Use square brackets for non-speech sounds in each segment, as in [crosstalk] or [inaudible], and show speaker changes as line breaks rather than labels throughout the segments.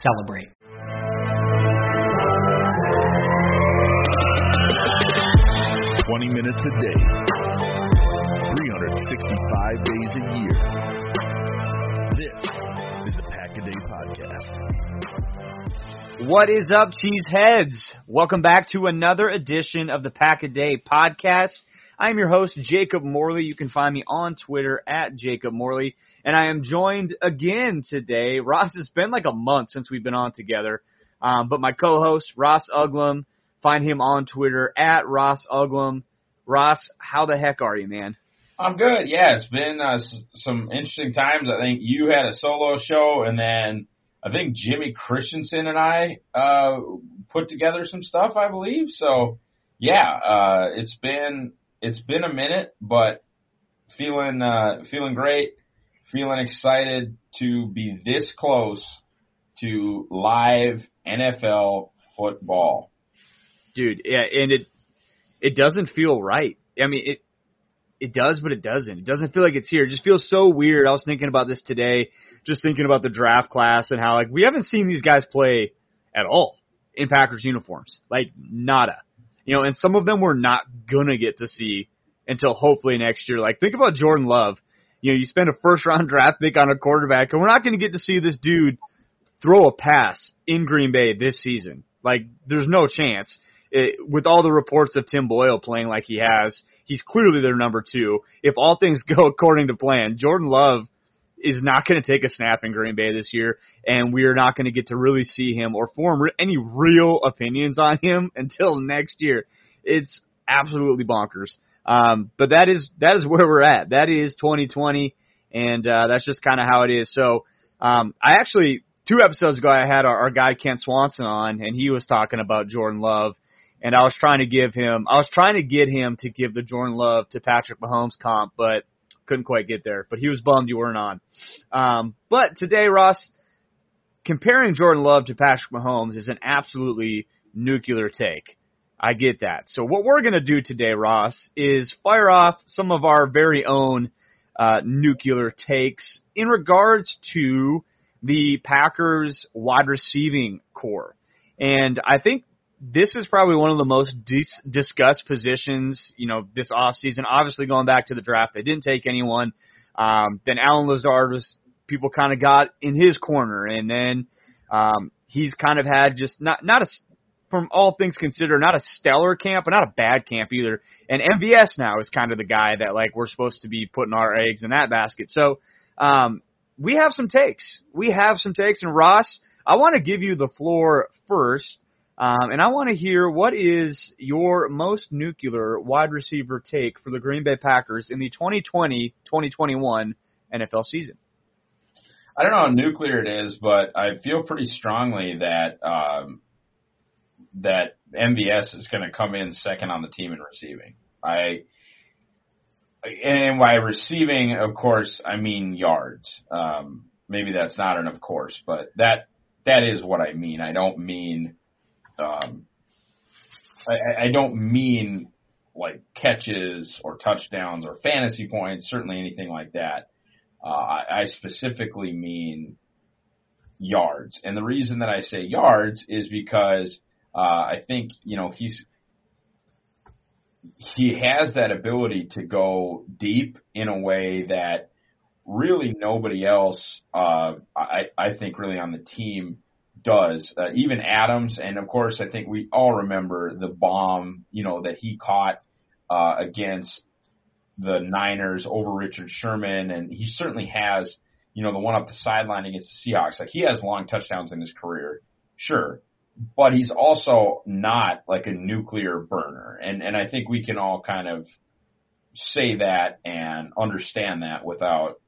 celebrate.
Twenty minutes a day, 365 days a year. This is the Pack a Day Podcast.
What is up, cheeseheads? Welcome back to another edition of the Pack a Day podcast. I'm your host, Jacob Morley. You can find me on Twitter at Jacob Morley. And I am joined again today. Ross, it's been like a month since we've been on together. Um, but my co-host, Ross Uglum, find him on Twitter at Ross Uglum. Ross, how the heck are you, man?
I'm good. Yeah, it's been uh, some interesting times. I think you had a solo show, and then I think Jimmy Christensen and I uh, put together some stuff. I believe so. Yeah, uh, it's been it's been a minute, but feeling uh, feeling great, feeling excited to be this close to live NFL football.
Dude, yeah, and it it doesn't feel right. I mean, it it does, but it doesn't. It doesn't feel like it's here. It just feels so weird. I was thinking about this today, just thinking about the draft class and how like we haven't seen these guys play at all in Packers uniforms. Like nada. You know, and some of them we're not gonna get to see until hopefully next year. Like think about Jordan Love. You know, you spend a first round [laughs] draft pick on a quarterback and we're not gonna get to see this dude throw a pass in Green Bay this season. Like there's no chance. It, with all the reports of Tim Boyle playing like he has, he's clearly their number two. If all things [laughs] go according to plan, Jordan Love is not going to take a snap in Green Bay this year, and we are not going to get to really see him or form re- any real opinions on him [laughs] until next year. It's absolutely bonkers. Um, but that is that is where we're at. That is 2020, and uh, that's just kind of how it is. So um, I actually two episodes ago I had our, our guy Kent Swanson on, and he was talking about Jordan Love, and I was trying to give him, I was trying to get him to give the Jordan Love to Patrick Mahomes comp, but couldn't quite get there. But he was bummed you weren't on. Um, but today, Ross, comparing Jordan Love to Patrick Mahomes is an absolutely nuclear take. I get that. So what we're going to do today, Ross, is fire off some of our very own uh, nuclear takes in regards to the Packers wide receiving corps. And I think this is probably one of the most dis- discussed positions, you know, this offseason. Obviously, going back to the draft, they didn't take anyone. Um, then Allen Lazard was, people kind of got in his corner. And then um, he's kind of had just not, not a, from all things considered, not a stellar camp, but not a bad camp either. And MVS now is kind of the guy that like we're supposed to be putting our eggs in that basket. So, um, we have some takes. We have some takes, and Ross, I want to give you the floor first, um, and I want to hear what is your most nuclear wide receiver take for the Green Bay Packers in the 2020-2021 NFL season.
I don't know how nuclear it is, but I feel pretty strongly that um, that MVS is going to come in second on the team in receiving. I and by receiving, of course, I mean yards. Um, maybe that's not an of course, but that that is what I mean. I don't mean um, I, I don't mean like catches or touchdowns or fantasy points, certainly anything like that. Uh, I, I specifically mean yards, and the reason that I say yards is because uh, I think you know he's he has that ability to go deep in a way that really nobody else, uh, I, I think, really on the team does. Uh, even Adams, and of course, I think we all remember the bomb, you know, that he caught uh, against the Niners over Richard Sherman, and he certainly has, you know, the one up the sideline against the Seahawks. Like he has long touchdowns in his career, sure, but he's also not like a nuclear burner. And and I think we can all kind of say that and understand that without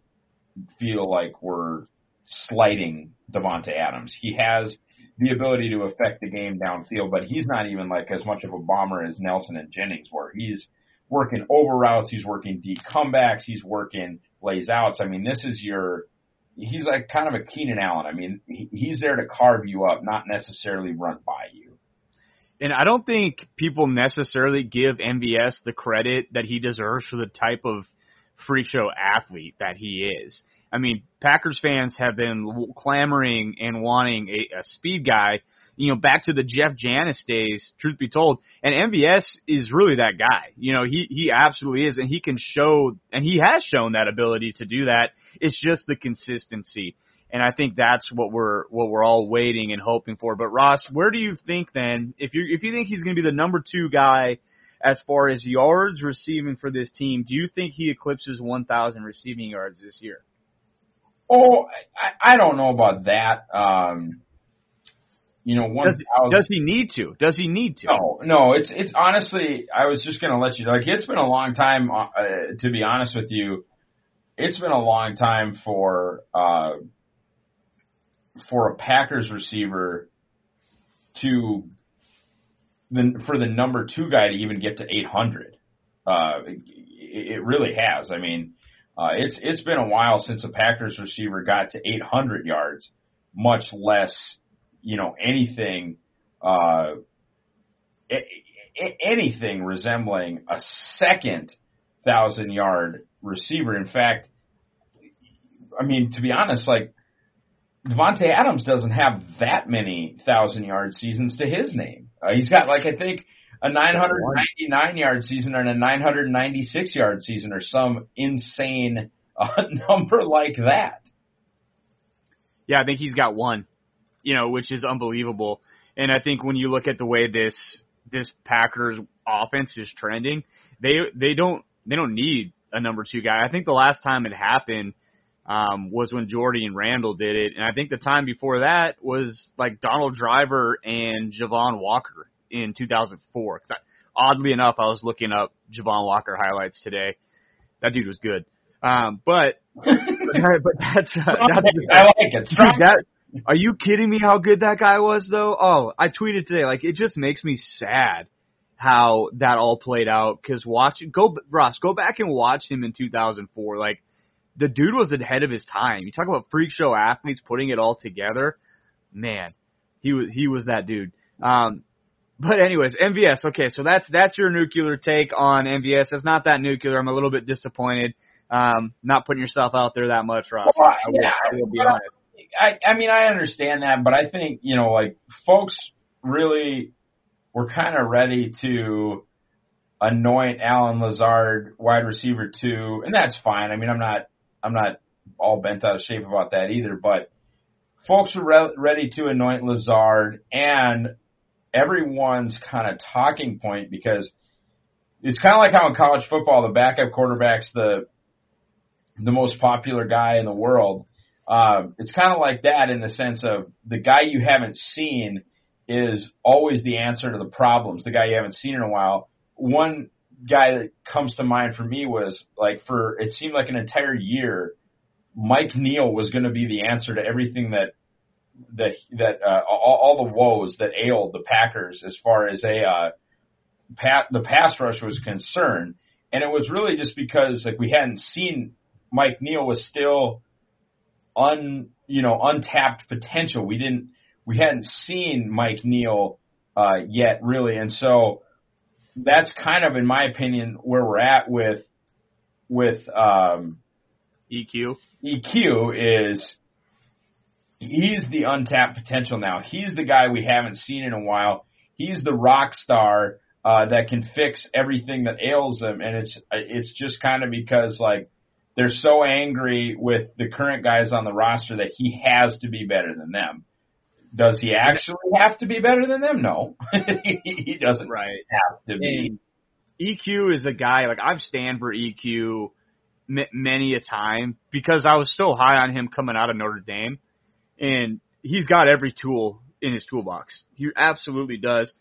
feel like we're slighting Davante Adams. He has the ability to affect the game downfield, but he's not even like as much of a bomber as Nelson and Jennings were. He's working over routes, he's working deep comebacks, he's working lays outs. I mean, this is your he's like kind of a Keenan Allen. I mean, he, he's there to carve you up, not necessarily run by you.
And I don't think people necessarily give MVS the credit that he deserves for the type of freak show athlete that he is. I mean, Packers fans have been clamoring and wanting a, a speed guy you know, back to the Jeff Janis days, truth be told. And MVS is really that guy. You know, he, he absolutely is. And he can show, and he has shown that ability to do that. It's just the consistency. And I think that's what we're, what we're all waiting and hoping for. But Ross, where do you think then, if you, if you think he's going to be the number two guy as far as yards receiving for this team, do you think he eclipses 1,000 receiving yards this year?
Oh, I, I don't know about that. Um, you know, one
does, does he need to? Does he need to?
No, no. It's it's honestly, I was just gonna let you know. Like it's been a long time. Uh, to be honest with you, it's been a long time for uh, for a Packers receiver to the for the number two guy to even get to 800. Uh, it, it really has. I mean, uh, it's it's been a while since a Packers receiver got to 800 yards, much less you know, anything, uh, anything resembling a second thousand yard receiver. In fact, I mean, to be honest, like Davante Adams doesn't have that many thousand yard seasons to his name. Uh, he's got like I think a 999 yard season and a 996 yard season or some insane uh, [laughs] number like that.
Yeah, I think he's got one you know, which is unbelievable. And I think when you look at the way this this Packers offense is trending, they they don't they don't need a number two guy. I think the last time it happened um, was when Jordy and Randall did it, and I think the time before that was like Donald Driver and Javon Walker in 2004. Cause I, oddly enough, I was looking up Javon Walker highlights today. That dude was good. Um, but, [laughs] but, but that's, uh, that's
I like it.
That, are you kidding me how good that guy was though? Oh, I tweeted today like it just makes me sad how that all played out cuz watch go Ross go back and watch him in 2004 like the dude was ahead of his time. You talk about freak show athletes putting it all together. Man, he was he was that dude. Um but anyways, MVS. Okay, so that's that's your nuclear take on MVS. It's not that nuclear. I'm a little bit disappointed. Um, not putting yourself out there that much, Ross.
Well, I, will, yeah, I will be honest. I, I mean, I understand that, but I think, you know, like folks really were kind of ready to anoint Allen Lazard wide receiver two, and that's fine. I mean, I'm not, I'm not all bent out of shape about that either, but folks were re- ready to anoint Lazard and everyone's kind of talking point because it's kind of like how in college football the backup quarterback's the the most popular guy in the world uh, it's kind of like that in the sense of the guy you haven't seen is always the answer to the problems. The guy you haven't seen in a while. One guy that comes to mind for me was like for it seemed like an entire year, Mike Neal was going to be the answer to everything that that that uh, all, all the woes that ailed the Packers as far as a uh, pat the pass rush was concerned, and it was really just because like we hadn't seen Mike Neal was still un you know untapped potential. We didn't we hadn't seen Mike Neal uh, yet really, and so that's kind of in my opinion where we're at with with um,
EQ.
EQ is he's the untapped potential now. He's the guy we haven't seen in a while. He's the rock star uh, that can fix everything that ails them, and it's it's just kind of because like they're so angry with the current guys on the roster that he has to be better than them. Does he actually have to be better than them? No, [laughs] he doesn't
Right.
have to be.
And EQ is a guy like I've stand for EQ m- many a time because I was so high on him coming out of Notre Dame, and he's got every tool in his toolbox. He absolutely does.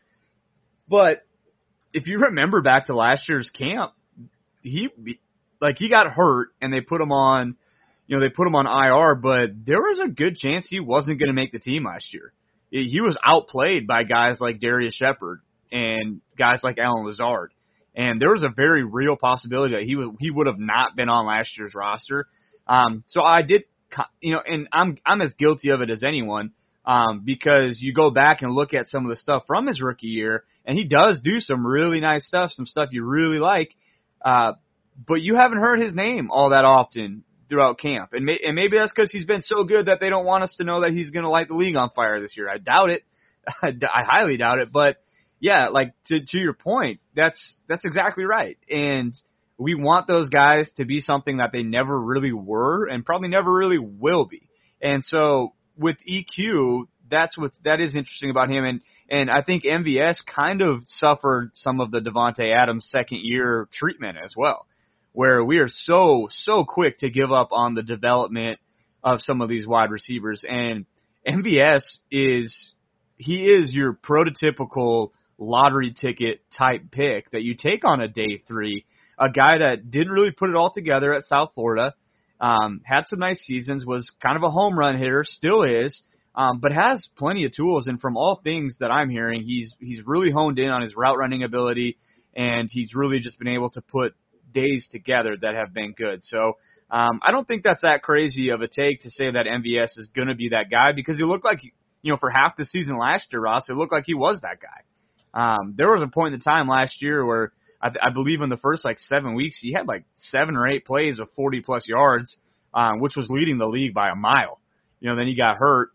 But if you remember back to last year's camp, he like he got hurt and they put him on, you know, they put him on IR, but there was a good chance he wasn't going to make the team last year. He was outplayed by guys like Darrius Shepherd and guys like Allen Lazard. And there was a very real possibility that he would he would have not been on last year's roster. Um, so I did, you know, and I'm I'm as guilty of it as anyone um, because you go back and look at some of the stuff from his rookie year, and he does do some really nice stuff, some stuff you really like. Uh, but you haven't heard his name all that often throughout camp, and, may, and maybe that's because he's been so good that they don't want us to know that he's going to light the league on fire this year. I doubt it. [laughs] I, I highly doubt it, but yeah, like to to your point, that's that's exactly right. And we want those guys to be something that they never really were and probably never really will be. And so with EQ, that's what that is interesting about him and and I think MVS kind of suffered some of the Davante Adams second year treatment as well. Where we are so so quick to give up on the development of some of these wide receivers and MVS is he is your prototypical lottery ticket type pick that you take on a day three. A guy that didn't really put it all together at South Florida, um, had some nice seasons, was kind of a home run hitter, still is, um, but has plenty of tools. And from all things that I'm hearing, he's he's really honed in on his route running ability, and he's really just been able to put days together that have been good. So um, I don't think that's that crazy of a take to say that MVS is going to be that guy because he looked like you know for half the season last year, Ross, it looked like he was that guy. Um, there was a point in the time last year where I, I believe in the first like seven weeks he had like seven or eight plays of 40 plus yards, um, which was leading the league by a mile. You know, then he got hurt,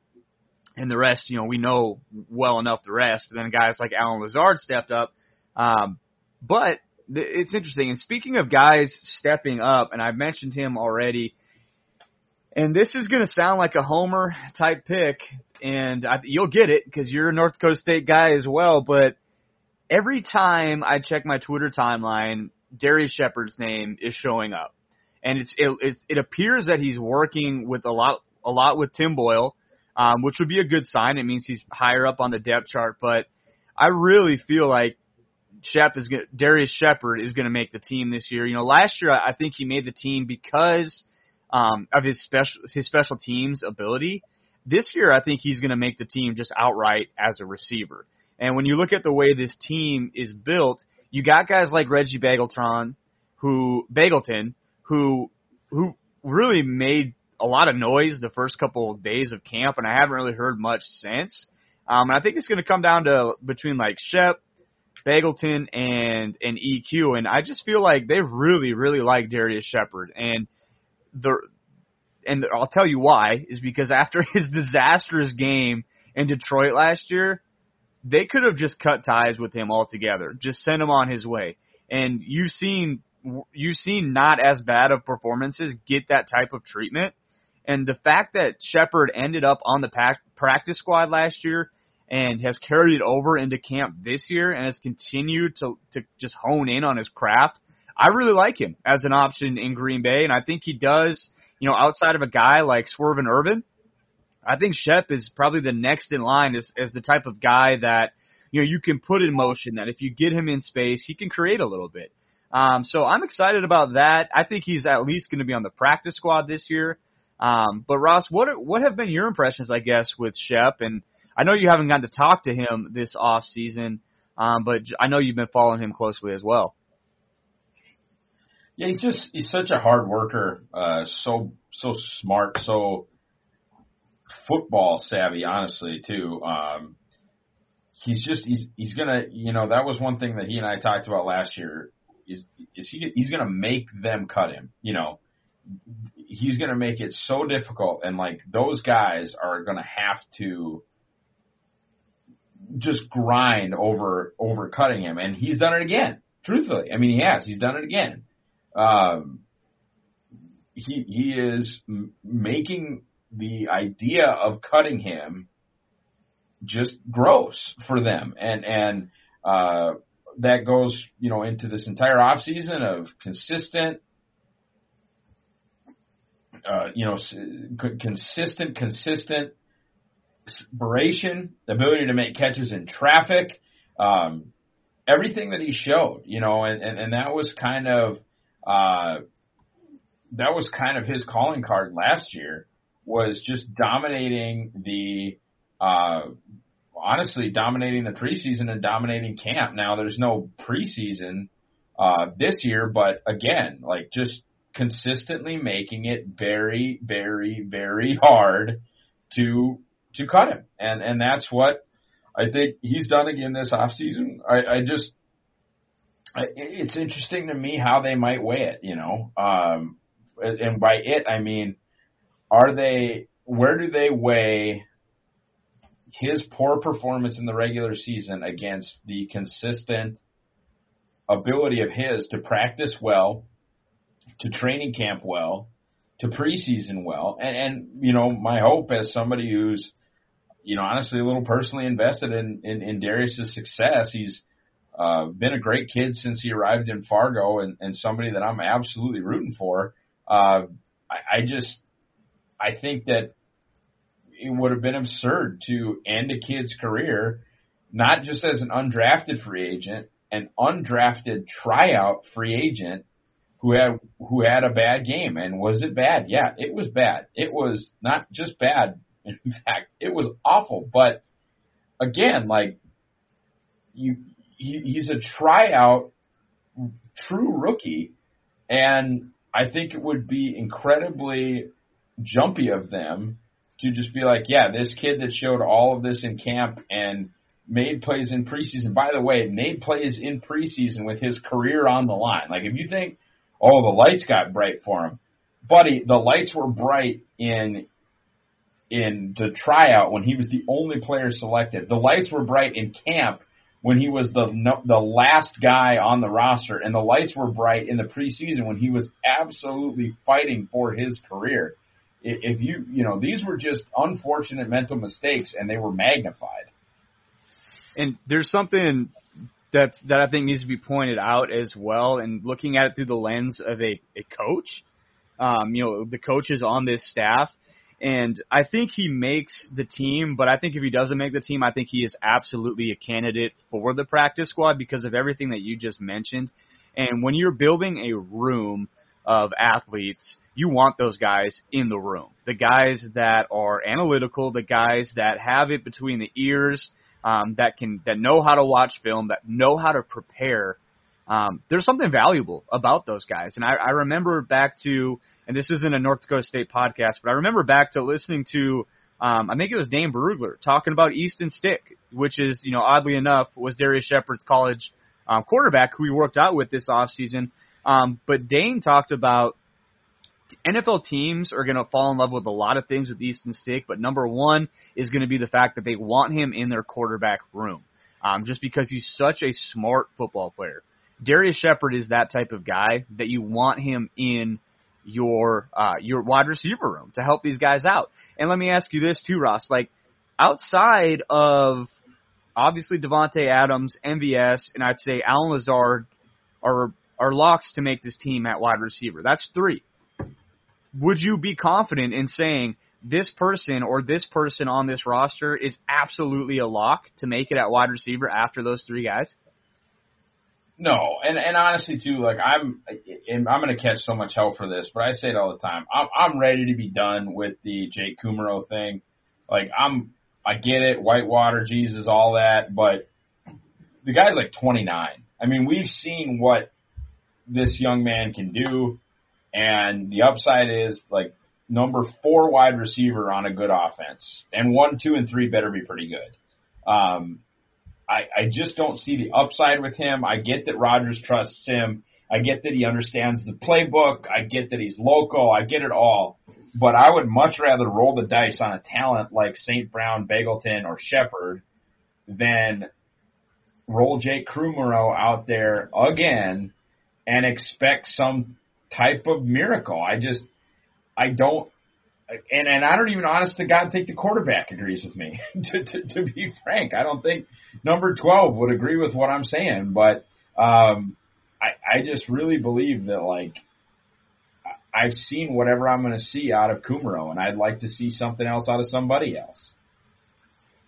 and the rest, you know, we know well enough the rest. And then guys like Allen Lazard stepped up. Um, but th- it's interesting. And speaking of guys stepping up, and I've mentioned him already. And this is going to sound like a homer type pick, and I, you'll get it because you're a North Dakota State guy as well. But every time I check my Twitter timeline, Darrius Shepherd's name is showing up, and it's it, it, it appears that he's working with a lot a lot with Tim Boyle, um, which would be a good sign. It means he's higher up on the depth chart. But I really feel like Shep is gonna, Darrius Shepherd is going to make the team this year. You know, last year I think he made the team because um, of his special his special teams ability. This year I think he's going to make the team just outright as a receiver. And when you look at the way this team is built, you got guys like Reggie Begelton, who Begelton, who who really made a lot of noise the first couple of days of camp, and I haven't really heard much since. Um, and I think it's going to come down to between like Shep, Begelton, and and EQ, and I just feel like they really really like Darrius Shepherd, and the and I'll tell you why is because after [laughs] his disastrous game in Detroit last year, they could have just cut ties with him altogether, just sent him on his way. And you've seen you've seen not as bad of performances get that type of treatment. And the fact that Shepherd ended up on the practice squad last year and has carried it over into camp this year and has continued to to just hone in on his craft, I really like him as an option in Green Bay, and I think he does. you know, outside of a guy like Swerve and Urban, I think Shep is probably the next in line as, as the type of guy that, you know, you can put in motion that if you get him in space, he can create a little bit. Um, so I'm excited about that. I think he's at least going to be on the practice squad this year. Um, but Ross, what what have been your impressions, I guess, with Shep? And I know you haven't gotten to talk to him this off season, um, but I know you've been following him closely as well.
Yeah, he's just he's such a hard worker, uh, so so smart, so football savvy, honestly too. Um, he's just he's he's gonna you know that was one thing that he and I talked about last year. Is is he he's gonna make them cut him? You know, he's gonna make it so difficult, and like those guys are gonna have to just grind over over cutting him, and he's done it again. Truthfully, I mean he has. He's done it again. Um, he he is making the idea of cutting him just gross for them, and and uh, that goes you know into this entire off season of consistent. Uh, you know, consistent, consistent separation, the ability to make catches in traffic, um, everything that he showed, you know, and, and, and that was kind of uh, that was kind of his calling card last year was just dominating the uh, honestly dominating the preseason and dominating camp. Now there's no preseason uh, this year, but again, like just consistently making it very, very, very hard to to cut him, and and that's what I think he's done again this off season. I, I just I, it's interesting to me how they might weigh it, you know. Um, and by it, I mean, are they, where do they weigh his poor performance in the regular season against the consistent ability of his to practice well, to training camp well, to preseason well? And, and you know, my hope as somebody who's, you know, honestly a little personally invested in, in, in Darrius's success, he's, uh, been a great kid since he arrived in Fargo and, and somebody that I'm absolutely rooting for. Uh, I, I just, I think that it would have been absurd to end a kid's career, not just as an undrafted free agent, an undrafted tryout free agent who had who had a bad game. And was it bad? Yeah, it was bad. It was not just bad. [laughs] In fact, it was awful. But again, like you he, he's a tryout true rookie, and I think it would be incredibly jumpy of them to just be like, yeah, this kid that showed all of this in camp and made plays in preseason. By the way, made plays in preseason with his career on the line. Like if you think, oh, the lights got bright for him, buddy, the lights were bright in in the tryout when he was the only player selected. The lights were bright in camp when he was the the last guy on the roster, and the lights were bright in the preseason when he was absolutely fighting for his career. If you you know these were just unfortunate mental mistakes, and they were magnified.
And there's something that that I think needs to be pointed out as well, and looking at it through the lens of a a coach. Um, you know, the coaches on this staff and I think he makes the team, but I think if he doesn't make the team, I think he is absolutely a candidate for the practice squad because of everything that you just mentioned. And when you're building a room of athletes, you want those guys in the room. The guys that are analytical, the guys that have it between the ears, um, that can that know how to watch film, that know how to prepare. Um, there's something valuable about those guys, and I, I remember back to and this isn't a North Dakota State podcast, but I remember back to listening to, um, I think it was Dane Brugler talking about Easton Stick, which is, you know, oddly enough, was Darrius Shepherd's college um, quarterback who he worked out with this offseason. Um, but Dane talked about NFL teams are going to fall in love with a lot of things with Easton Stick, but number one is going to be the fact that they want him in their quarterback room, um, just because he's such a smart football player. Darrius Shepherd is that type of guy that you want him in your uh, your wide receiver room to help these guys out. And let me ask you this too, Ross. Like outside of obviously Davante Adams, MVS, and I'd say Allen Lazard are are locks to make this team at wide receiver. That's three. would you be confident in saying this person or this person on this roster is absolutely a lock to make it at wide receiver after those three guys?
No, and and honestly too, like I'm, I'm gonna catch so much hell for this, but I say it all the time. I'm I'm ready to be done with the Jake Kumerow thing. Like I'm, I get it, Whitewater, Jesus, all that, but the guy's like 29. I mean, we've seen what this young man can do, and the upside is like number four wide receiver on a good offense, and one, two, and three better be pretty good. Um, I, I just don't see the upside with him. I get that Rodgers trusts him. I get that he understands the playbook. I get that he's local. I get it all. But I would much rather roll the dice on a talent like St. Brown, Begelton, or Shepherd than roll Jake Kumerow out there again and expect some type of miracle. I just, I don't, and and I don't even, honest to God, think the quarterback agrees with me. [laughs] to, to to be frank, I don't think number twelve would agree with what I'm saying. But um, I I just really believe that like I've seen whatever I'm going to see out of Kumerow, and I'd like to see something else out of somebody else.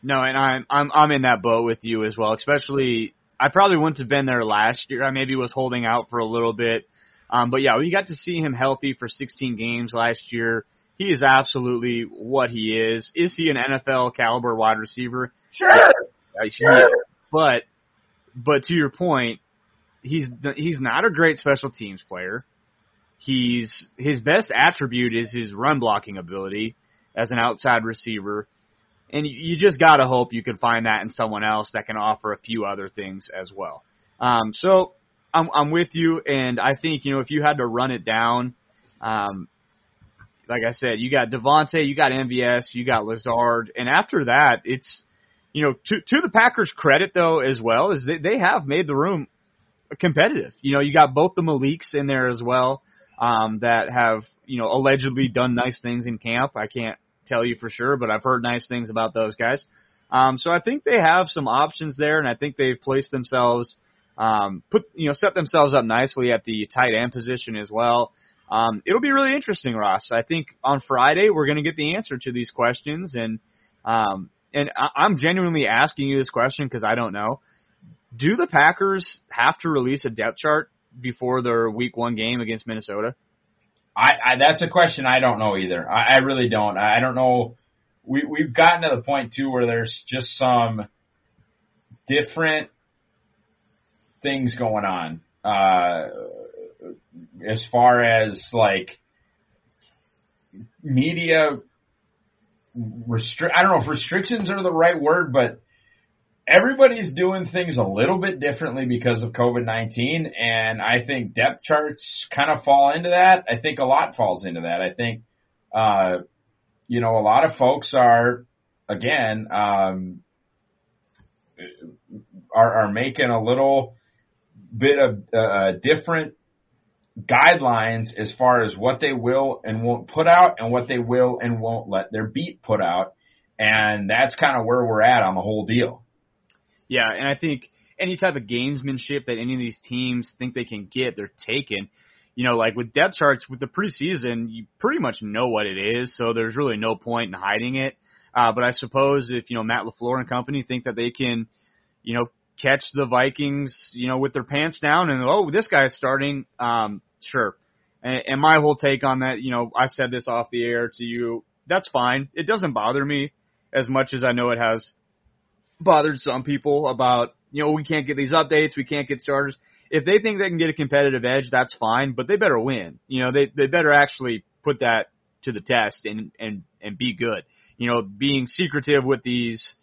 No, and I'm I'm I'm in that boat with you as well. Especially, I probably wouldn't have been there last year. I maybe was holding out for a little bit, um, but yeah, we got to see him healthy for 16 games last year he is absolutely what he is. Is he an NFL caliber wide receiver?
Sure.
Yeah, sure. But but to your point, he's he's not a great special teams player. He's his best attribute is his run blocking ability as an outside receiver. And you just got to hope you can find that in someone else that can offer a few other things as well. Um, so I'm, I'm with you, and I think you know if you had to run it down, um, like I said, you got Davante, you got MVS, you got Lazard, and after that, it's you know to to the Packers' credit though as well is they they have made the room competitive. You know, you got both the Maliks in there as well um, that have you know allegedly done nice things in camp. I can't tell you for sure, but I've heard nice things about those guys. Um, so I think they have some options there, and I think they've placed themselves, um, put you know, set themselves up nicely at the tight end position as well. Um, it'll be really interesting, Ross. I think on Friday we're going to get the answer to these questions, and um, and I- I'm genuinely asking you this question because I don't know. Do the Packers have to release a depth chart before their Week One game against Minnesota?
I, I that's a question I don't know either. I, I really don't. I I don't know. We we've gotten to the point too where there's just some different things going on. Uh, as far as like media restrict I don't know if restrictions are the right word, but everybody's doing things a little bit differently because of COVID-19 and I think depth charts kind of fall into that. I think a lot falls into that. I think uh you know a lot of folks are again um are are making a little bit of uh, different guidelines as far as what they will and won't put out and what they will and won't let their beat put out. And that's kind of where we're at on the whole deal.
Yeah, and I think any type of gamesmanship that any of these teams think they can get, they're taking. You know, like with depth charts with the preseason, you pretty much know what it is, so there's really no point in hiding it. Uh, but I suppose if you know Matt LaFleur and company think that they can, you know, catch the Vikings, you know, with their pants down and oh, this guy's starting. Um, sure. And, and my whole take on that, you know, I said this off the air to you. That's fine. It doesn't bother me as much as I know it has bothered some people about, you know, we can't get these updates, we can't get starters. If they think they can get a competitive edge, that's fine, but they better win. You know, they they better actually put that to the test and and and be good. You know, being secretive with these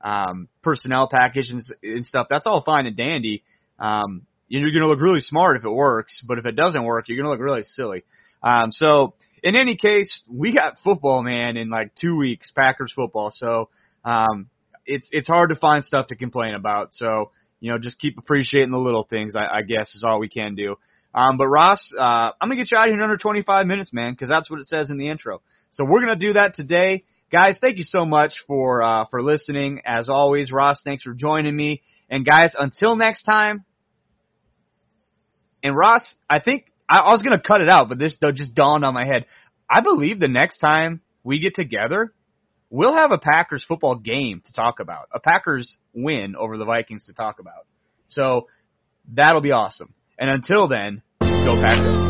um, personnel packages and stuff, that's all fine and dandy. Um, you're going to look really smart if it works, but if it doesn't work, you're going to look really silly. Um, so in any case, we got football, man, in like two weeks, Packers football. So, um, it's, it's hard to find stuff to complain about. So, you know, just keep appreciating the little things, I, I guess is all we can do. Um, but Ross, uh, I'm gonna get you out here in under 25 minutes, man, because that's what it says in the intro. So we're gonna do that today. Guys, thank you so much for uh, for listening. As always, Ross, thanks for joining me. And guys, until next time. And Ross, I think I, I was gonna cut it out, but this just dawned on my head. I believe the next time we get together, we'll have a Packers football game to talk about, a Packers win over the Vikings to talk about. So that'll be awesome. And until then, go Packers.